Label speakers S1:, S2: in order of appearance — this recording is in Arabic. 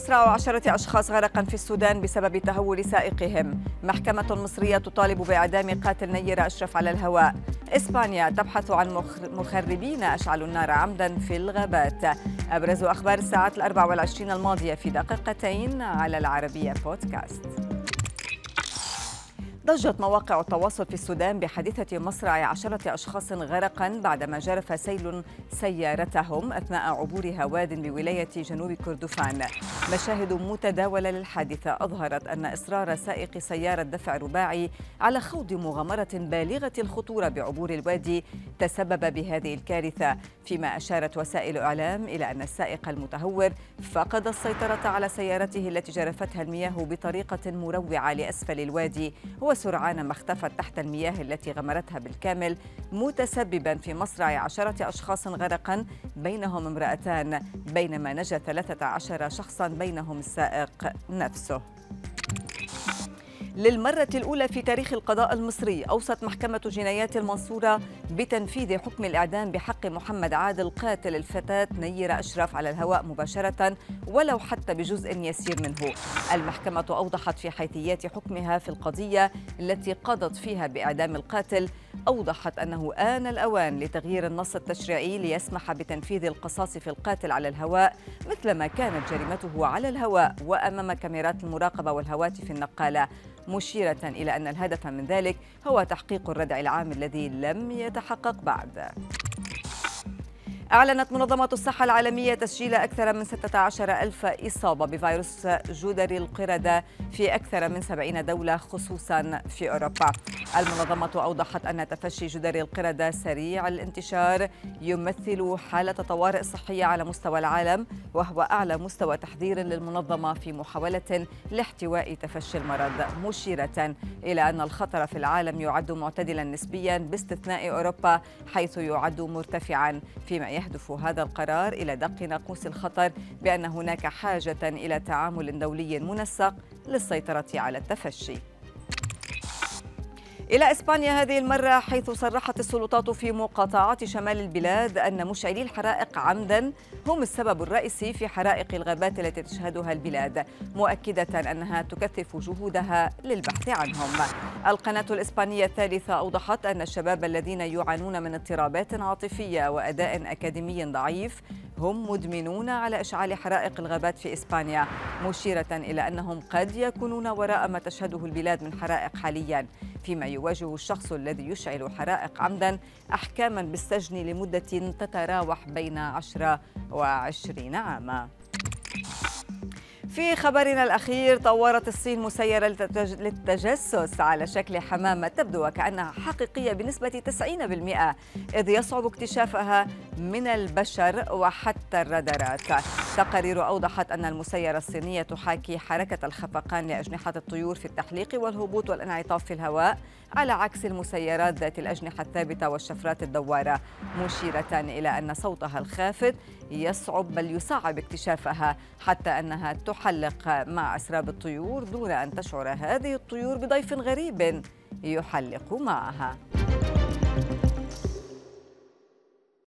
S1: مصرع عشرة أشخاص غرقا في السودان بسبب تهور سائقهم. محكمة مصرية تطالب بإعدام قاتل نيرة أشرف على الهواء. إسبانيا تبحث عن مخربين أشعلوا النار عمدا في الغابات. أبرز أخبار الساعات الأربع والعشرين الماضية في دقيقتين على العربية بودكاست. ضجت مواقع التواصل في السودان بحادثة مصرع عشرة أشخاص غرقا بعدما جرف سيل سيارتهم أثناء عبورها واد بولاية جنوب كردفان. مشاهد متداولة للحادثة أظهرت أن إصرار سائق سيارة دفع رباعي على خوض مغامرة بالغة الخطورة بعبور الوادي تسبب بهذه الكارثة. فيما أشارت وسائل إعلام إلى أن السائق المتهور فقد السيطرة على سيارته التي جرفتها المياه بطريقة مروعة لأسفل الوادي. وسرعان ما اختفت تحت المياه التي غمرتها بالكامل متسببا في مصرع عشرة أشخاص غرقا بينهم امرأتان بينما نجا 13 شخصا بينهم السائق نفسه. للمرة الأولى في تاريخ القضاء المصري. أوصت محكمة جنايات المنصورة بتنفيذ حكم الإعدام بحق محمد عادل قاتل الفتاة نيرة أشرف على الهواء مباشرة ولو حتى بجزء يسير منه. المحكمة أوضحت في حيثيات حكمها في القضية التي قضت فيها بإعدام القاتل. أوضحت أنه آن الأوان لتغيير النص التشريعي ليسمح بتنفيذ القصاص في القاتل على الهواء مثلما كانت جريمته على الهواء وأمام كاميرات المراقبة والهواتف النقالة. مشيرة إلى أن الهدف من ذلك هو تحقيق الردع العام الذي لم يتحقق بعد. أعلنت منظمة الصحة العالمية تسجيل أكثر من 16 ألف إصابة بفيروس جدري القردة في أكثر من 70 دولة خصوصا في أوروبا. المنظمة أوضحت أن تفشي جدري القردة سريع الانتشار يمثل حالة طوارئ صحية على مستوى العالم وهو أعلى مستوى تحذير للمنظمة في محاولة لاحتواء تفشي المرض مشيرة إلى أن الخطر في العالم يعد معتدلا نسبيا باستثناء أوروبا حيث يعد مرتفعا فيما يهدف هذا القرار إلى دق ناقوس الخطر بأن هناك حاجة إلى تعامل دولي منسق للسيطرة على التفشي. إلى إسبانيا هذه المرة حيث صرحت السلطات في مقاطعات شمال البلاد أن مشعلي الحرائق عمدا هم السبب الرئيسي في حرائق الغابات التي تشهدها البلاد مؤكدة أنها تكثف جهودها للبحث عنهم. القناة الإسبانية الثالثة أوضحت أن الشباب الذين يعانون من اضطرابات عاطفية وأداء أكاديمي ضعيف هم مدمنون على إشعال حرائق الغابات في إسبانيا مشيرة إلى أنهم قد يكونون وراء ما تشهده البلاد من حرائق حاليا فيما يواجه الشخص الذي يشعل حرائق عمدا أحكاما بالسجن لمدة تتراوح بين 10 و20 عاما. في خبرنا الأخير طورت الصين مسيرة للتجسس على شكل حمامة تبدو وكأنها حقيقية بنسبة 90% إذ يصعب اكتشافها من البشر وحتى الرادارات. تقارير أوضحت أن المسيرة الصينية تحاكي حركة الخفقان لأجنحة الطيور في التحليق والهبوط والانعطاف في الهواء على عكس المسيرات ذات الأجنحة الثابتة والشفرات الدوارة مشيرة إلى أن صوتها الخافت يصعب بل يصعب اكتشافها حتى أنها تحلق مع أسراب الطيور دون أن تشعر هذه الطيور بضيف غريب يحلق معها.